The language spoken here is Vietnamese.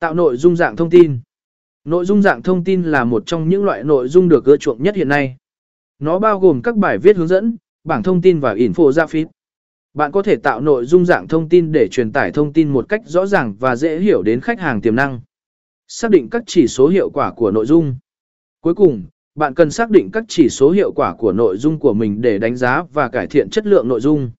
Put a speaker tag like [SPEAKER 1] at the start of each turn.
[SPEAKER 1] Tạo nội dung dạng thông tin. Nội dung dạng thông tin là một trong những loại nội dung được ưa chuộng nhất hiện nay. Nó bao gồm các bài viết hướng dẫn, bảng thông tin và infographic. Bạn có thể tạo nội dung dạng thông tin để truyền tải thông tin một cách rõ ràng và dễ hiểu đến khách hàng tiềm năng. Xác định các chỉ số hiệu quả của nội dung. Cuối cùng, bạn cần xác định các chỉ số hiệu quả của nội dung của mình để đánh giá và cải thiện chất lượng nội dung.